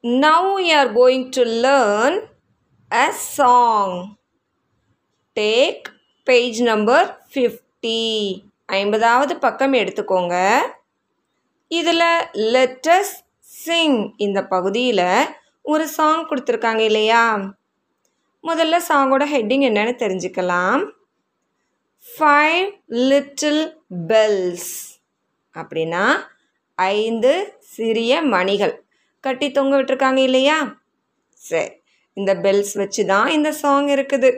Now we are going to learn a song. Take page number 50. ஐம்பதாவது பக்கம் எடுத்துக்கோங்க. இதில் லெட்டஸ் சிங் இந்த பகுதியில் ஒரு சாங் கொடுத்துருக்காங்க இல்லையா? முதல்ல சாங்கோட ஹெட்டிங் என்னன்னு தெரிஞ்சுக்கலாம். ஃபைவ் லிட்டில் பெல்ஸ் அப்படின்னா ஐந்து சிறிய மணிகள். கட்டி தொங்க விட்டுருக்காங்க இல்லையா? சரி இந்த பெல்ஸ் வச்சு தான் இந்த சாங் இருக்குது.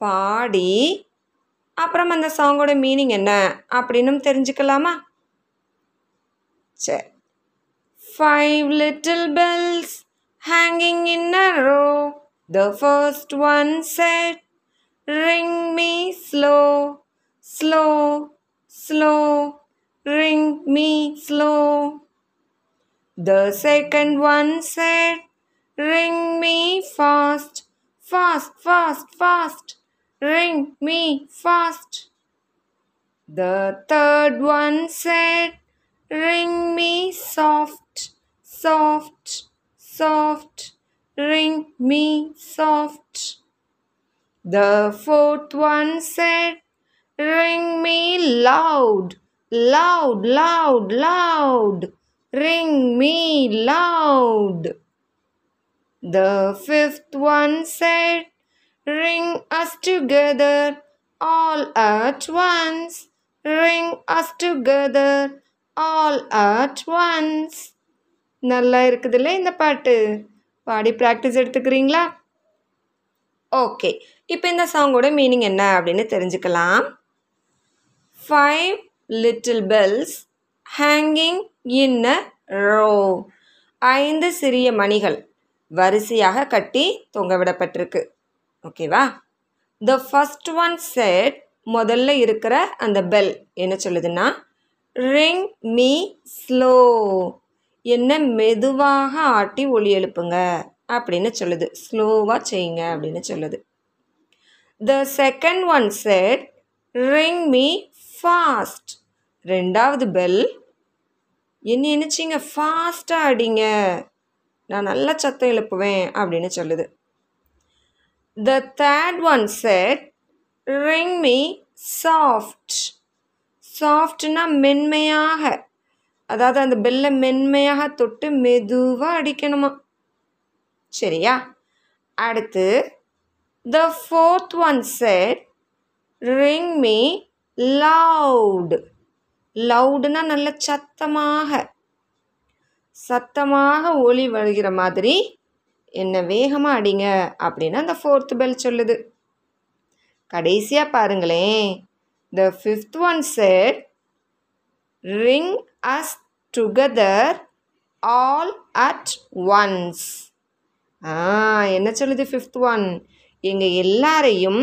பாடி அப்புறம் அந்த சாங்கோட மீனிங் என்ன அப்படின்னு தெரிஞ்சுக்கலாமா? சரி five little bells hanging in row the first one said ring me slow slow slow ring me slow. The second one said, Ring me fast, fast, fast, fast, ring me fast. The third one said, Ring me soft, soft, soft, ring me soft. The fourth one said, Ring me loud, loud, loud, loud. Ring me loud. The fifth one said, Ring us together all at once. Ring us together all at once. நல்லா இருக்குதுல்ல இந்த பாட்டு பாடி practice எடுத்துக்கிறீங்களா okay இப்போ இந்த சாங்கோட meaning என்ன அப்படின்னு தெரிஞ்சுக்கலாம் five little bells hanging in a row. ஐந்து சிறிய மணிகள். வரிசையாக கட்டி தொங்கவிடப்பட்டிருக்கு ஓகேவா த ஃபஸ்ட் ஒன் செட் முதல்ல இருக்கிற அந்த பெல் என்ன சொல்லுதுன்னா ரிங் மீ ஸ்லோ என்ன மெதுவாக ஆட்டி ஒளி எழுப்புங்க அப்படின்னு சொல்லுது. ஸ்லோவாக செய்யுங்க அப்படின்னு சொல்லுது. The second one said ring me fast ரெண்டாவது பெல் என்ன நினச்சிங்க ஃபாஸ்ட்டாக அடிங்க. நான் நல்லா சத்தம் எழுப்புவேன் அப்படின்னு சொல்லுது. The third one said ring me soft சாஃப்ட்னா மென்மையாக. அதாவது அந்த பெல்லை மென்மையாக தொட்டு மெதுவாக அடிக்கணுமா? சரியா? அடுத்து the fourth one said ring me loud லவுடுனா நல்ல சத்தமாக சத்தமாக ஒளி வருகிற மாதிரி என்ன வேகமாக அடிங்க அப்படின்னு அந்த ஃபோர்த்து பெல் சொல்லுது. கடைசியாக பாருங்களேன். The fifth one said ring us together all at once ஆ என்ன சொல்லுது ஃபிஃப்த் ஒன் எங்கள் எல்லாரையும்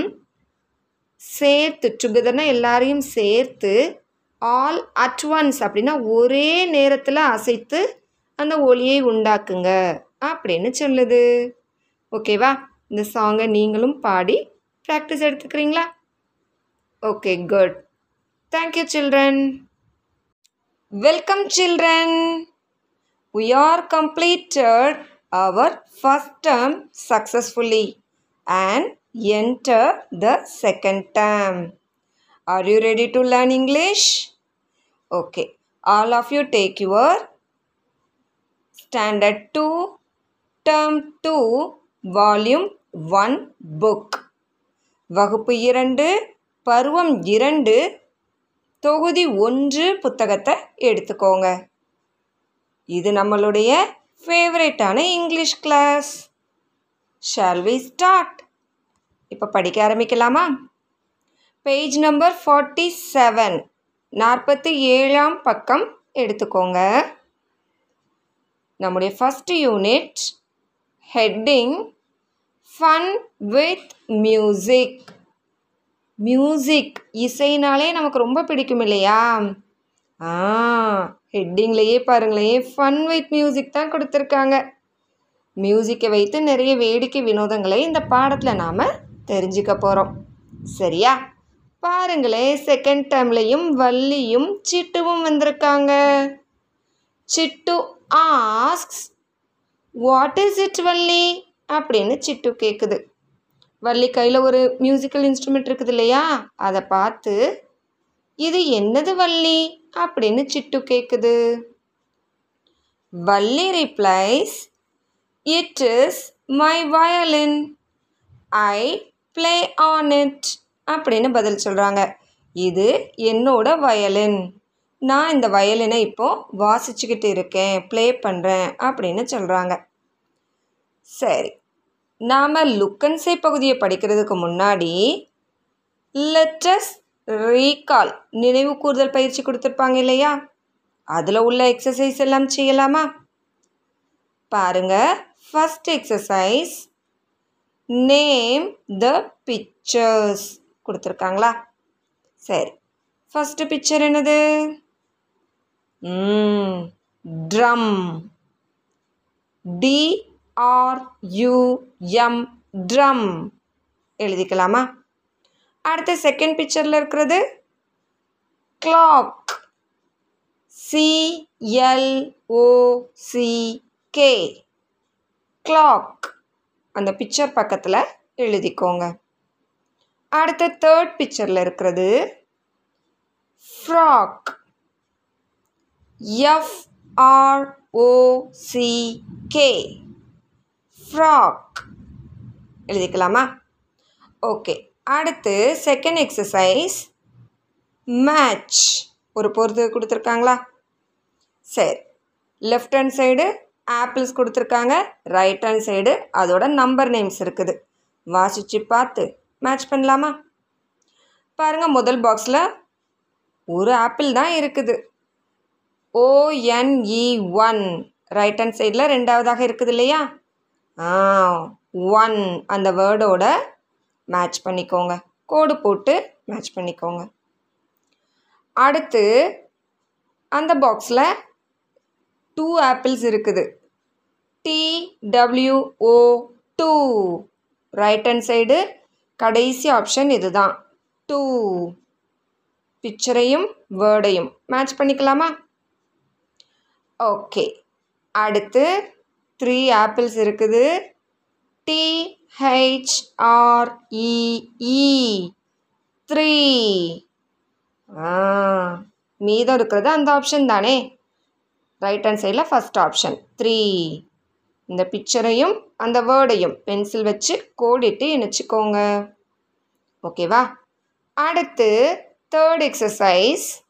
சேர்த்து டுகெதர்னால் எல்லாரையும் சேர்த்து ஆல் அட் ஒன்ஸ் அப்படின்னா ஒரே நேரத்தில் அசைத்து அந்த ஒளியை உண்டாக்குங்க அப்படின்னு சொல்லுது. ஓகேவா இந்த சாங்கை நீங்களும் பாடி ப்ராக்டிஸ் எடுத்துக்கிறீங்களா? Okay good thank you children welcome children we are completed our first term successfully and enter the second term. Are you ready to learn English? Okay, all of you take your standard 2, term 2, volume 1 book. வகுப்பு இரண்டு பருவம் இரண்டு தொகுதி ஒன்று புத்தகத்தை எடுத்துக்கோங்க. இது நம்மளுடைய ஃபேவரேட்டான English class shall we start இப்போ படிக்க ஆரம்பிக்கலாமா? பேஜ் நம்பர் ஃபார்ட்டி செவன் நாற்பத்தி ஏழாம் பக்கம் எடுத்துக்கோங்க. நம்முடைய first unit heading fun with music music இசைனாலே நமக்கு ரொம்ப பிடிக்கும் இல்லையா? ஆ ஹெட்டிங்லேயே பாருங்களேன். ஃபன் வித் மியூசிக் தான் கொடுத்துருக்காங்க. மியூசிக்கை வைத்து நிறைய வேடிக்கை வினோதங்களை இந்த பாடத்தில் நாம் தெரிஞ்சுக்க போகிறோம் சரியா? பாருங்களேன் செகண்ட் டைம்லையும் வள்ளியும் சிட்டுவும் வந்திருக்காங்க. Chittu asks what is it Valli? அப்படின்னு சிட்டு கேட்குது வள்ளி கையில் ஒரு மியூசிக்கல் இன்ஸ்ட்ருமெண்ட் இருக்குது இல்லையா? அதை பார்த்து இது என்னது வள்ளி? அப்படின்னு சிட்டு கேட்குது Valli replies it is my violin I play on it அப்படின்னு பதில் சொல்கிறாங்க இது என்னோட வயலின். நான் இந்த வயலினை இப்போது வாசிச்சுக்கிட்டு இருக்கேன் ப்ளே பண்ணுறேன் அப்படின்னு சொல்கிறாங்க சரி நாம் லுக்கன்சே பகுதியை படிக்கிறதுக்கு முன்னாடி லெட்டஸ் ரீகால் நினைவு கூறுதல் பயிற்சி கொடுத்துருப்பாங்க இல்லையா? அதில் உள்ள எக்ஸசைஸ் எல்லாம் செய்யலாமா? பாருங்க first exercise name the pictures கொடுத்துருக்காங்களா? சரி. ஃபஸ்ட்டு பிக்சர் என்னது? Drum D R U M drum எழுதிக்கலாமா? அடுத்த செகண்ட் பிக்சரில் இருக்கிறது clock C L O C K clock அந்த பிக்சர் பக்கத்தில் எழுதிக்கோங்க. அடுத்த தேர்ட் பிக்சரில் இருக்கிறது frog F R O G frog எழுதிக்கலாமா? Okay அடுத்து செகண்ட் எக்ஸசைஸ் மேட்ச் ஒரு பொருத்து கொடுத்துருக்காங்களா? சரி. லெஃப்ட் ஹேண்ட் சைடு ஆப்பிள்ஸ் கொடுத்துருக்காங்க. ரைட் ஹேண்ட் சைடு அதோட நம்பர் நேம்ஸ் இருக்குது. வாசித்து பார்த்து. மேட்ச் பண்ணலாமா? பாருங்கள் முதல் பாக்ஸில் ஒரு ஆப்பிள் தான் இருக்குது. ஓஎன்இ ஒன் ரைட் ஹேண்ட் சைடில் ரெண்டாவதாக இருக்குது இல்லையா? ஆ ஒன் அந்த வேர்டோட மேட்ச் பண்ணிக்கோங்க. கோடு போட்டு மேட்ச் பண்ணிக்கோங்க. அடுத்து அந்த பாக்ஸில் டூ ஆப்பிள்ஸ் இருக்குது. T W O two right hand side கடைசி ஆப்ஷன் இதுதான். டூ பிக்சரையும் வேர்டையும் மேட்ச் பண்ணிக்கலாமா? ஓகே அடுத்து த்ரீ ஆப்பிள்ஸ் இருக்குது. T H R E E three e, e. ஆ மீதம் இருக்கிறது அந்த ஆப்ஷன் தானே? ரைட் ஹேண்ட் சைடில் ஃபஸ்ட் ஆப்ஷன் த்ரீ இந்த பிக்சரையும் அந்த வேர்டையும் பென்சில் வச்சு கோடிட்டு இணைச்சிக்கோங்க. ஓகேவா? அடுத்து தேர்ட் எக்ஸசைஸ்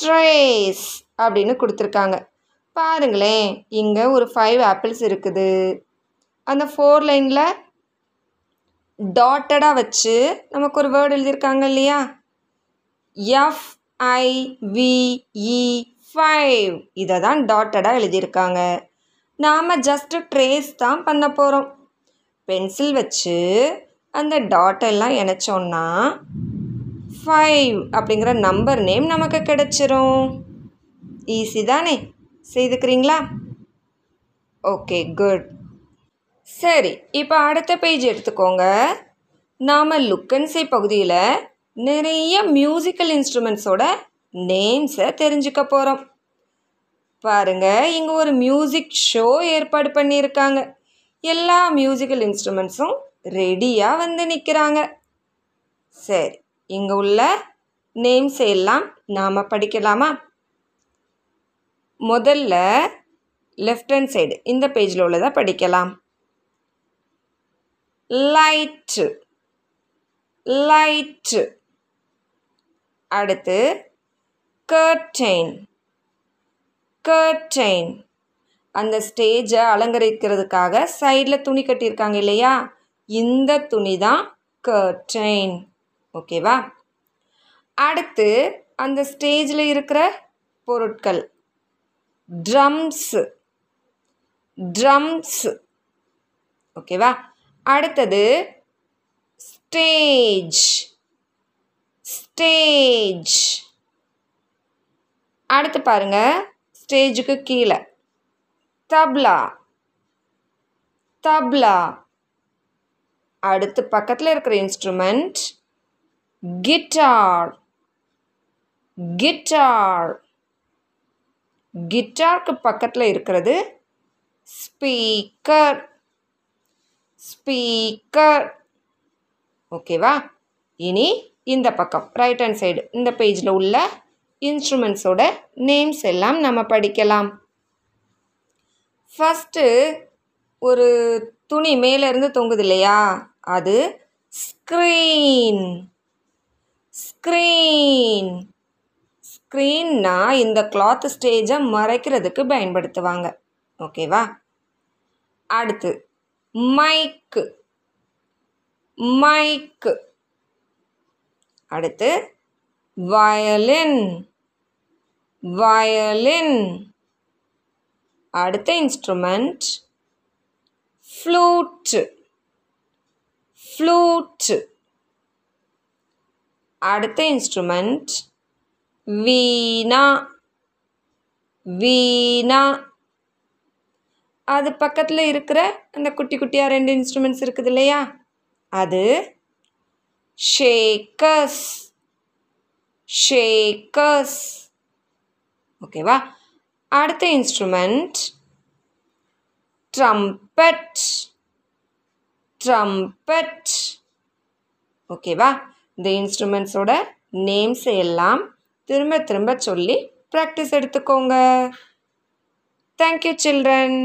ட்ரேஸ் அப்படின்னு கொடுத்துருக்காங்க. பாருங்களேன் இங்கே ஒரு ஃபைவ் ஆப்பிள்ஸ் இருக்குது. அந்த ஃபோர் லைனில் டாட்டடாக வச்சு நமக்கு ஒரு வேர்டு எழுதியிருக்காங்க இல்லையா? எஃப்ஐவிஇ ஃபைவ் இதை தான் டாட்டடாக எழுதியிருக்காங்க. நாம் ஜஸ்ட்டு ட்ரேஸ் தான் பண்ண போகிறோம் பென்சில் வச்சு அந்த டாட்டெல்லாம் இணைச்சோன்னா ஃபைவ் அப்படிங்கிற நம்பர் நேம் நமக்கு கிடச்சிரும். ஈஸி தானே? செய்துக்கிறீங்களா? ஓகே குட் சரி இப்போ அடுத்த பேஜ் எடுத்துக்கோங்க. நாம் லுக்கன்சை பகுதியில் நிறைய மியூசிக்கல் இன்ஸ்ட்ருமெண்ட்ஸோட நேம்ஸை தெரிஞ்சுக்க போகிறோம் பாருங்க இங்கே ஒரு மியூசிக் ஷோ ஏற்பாடு பண்ணியிருக்காங்க. எல்லா மியூசிக்கல் இன்ஸ்ட்ருமெண்ட்ஸும் ரெடியாக வந்து நிற்கிறாங்க சரி இங்கே உள்ள நேம்ஸ் எல்லாம் நாம் படிக்கலாமா? முதல்ல லெஃப்ட் ஹேண்ட் சைடு இந்த பேஜில் உள்ளதை படிக்கலாம். லைட்டு லைட்டு அடுத்து கர்டைன் கர்டைன் அந்த ஸ்டேஜை அலங்கரிக்கிறதுக்காக சைடில் துணி கட்டியிருக்காங்க இல்லையா? இந்த துணி தான் கர்டைன் ஓகேவா அடுத்து அந்த ஸ்டேஜில் இருக்கிற பொருட்கள். ட்ரம்ஸு ட்ரம்ஸு ஓகேவா அடுத்தது ஸ்டேஜ் ஸ்டேஜ் அடுத்து பாருங்கள் ஸ்டேஜுக்கு கீழே. தப்லா. தப்லா. அடுத்து பக்கத்தில் இருக்கிற இன்ஸ்ட்ருமெண்ட் கிட்டார் கிட்டார் கிட்டார்க்கு பக்கத்தில் இருக்கிறது ஸ்பீக்கர் ஸ்பீக்கர் ஓகேவா இனி இந்த பக்கம் ரைட் ஹேண்ட் சைடு இந்த பேஜில் உள்ள இன்ஸ்ட்ருமெண்ட்ஸோட நேம்ஸ் எல்லாம் நம்ம படிக்கலாம். ஃபஸ்ட்டு ஒரு துணி மேலேருந்து தொங்குது இல்லையா? அது ஸ்க்ரீன் ஸ்க்ரீன் ஸ்க்ரீன்னா இந்த கிளாத் ஸ்டேஜை மறைக்கிறதுக்கு பயன்படுத்துவாங்க. ஓகேவா அடுத்து மைக்கு மைக்கு அடுத்து வயலின் வயலின் அடுத்த இன்ஸ்ட்ருமெண்ட் ஃப்ளூட் ஃப்ளூட் அடுத்த இன்ஸ்ட்ருமெண்ட் வீணா. வீணா. அது பக்கத்தில் இருக்கிற அந்த குட்டி குட்டியாக ரெண்டு இன்ஸ்ட்ருமெண்ட்ஸ் இருக்குது இல்லையா? அது ஷேக்கஸ் ஷேக்கஸ் ஓகேவா? அடுத்த இன்ஸ்ட்ருமெண்ட் ட்ரம்பட் ட்ரம்பட் ஓகேவா? இந்த இன்ஸ்ட்ருமெண்ட்ஸோட நேம்ஸ் எல்லாம் திரும்ப திரும்ப சொல்லி ப்ராக்டிஸ் எடுத்துக்கோங்க. Thank you children